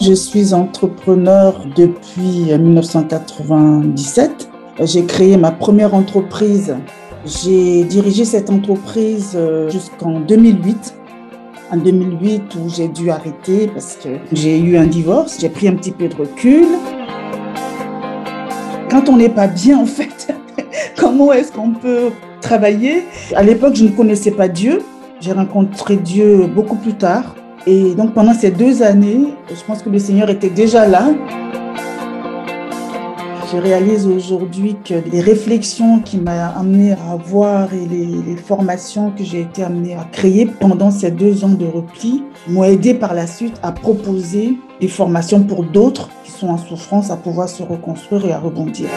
Je suis entrepreneur depuis 1997. J'ai créé ma première entreprise. J'ai dirigé cette entreprise euh, jusqu'en 2008. En 2008 où j'ai dû arrêter parce que j'ai eu un divorce. J'ai pris un petit peu de recul. Quand on n'est pas bien en fait, comment est-ce qu'on peut travailler? À l'époque, je ne connaissais pas Dieu. J'ai rencontré Dieu beaucoup plus tard. Et donc pendant ces deux années, je pense que le Seigneur était déjà là. Je réalise aujourd'hui que les réflexions qui m'ont amené à avoir et les, formations que j'ai été amenée à créer pendant ces deux ans de repli m'ont aidé par la suite à proposer des formations pour d'autres qui sont en souffrance à pouvoir se reconstruire et à rebondir.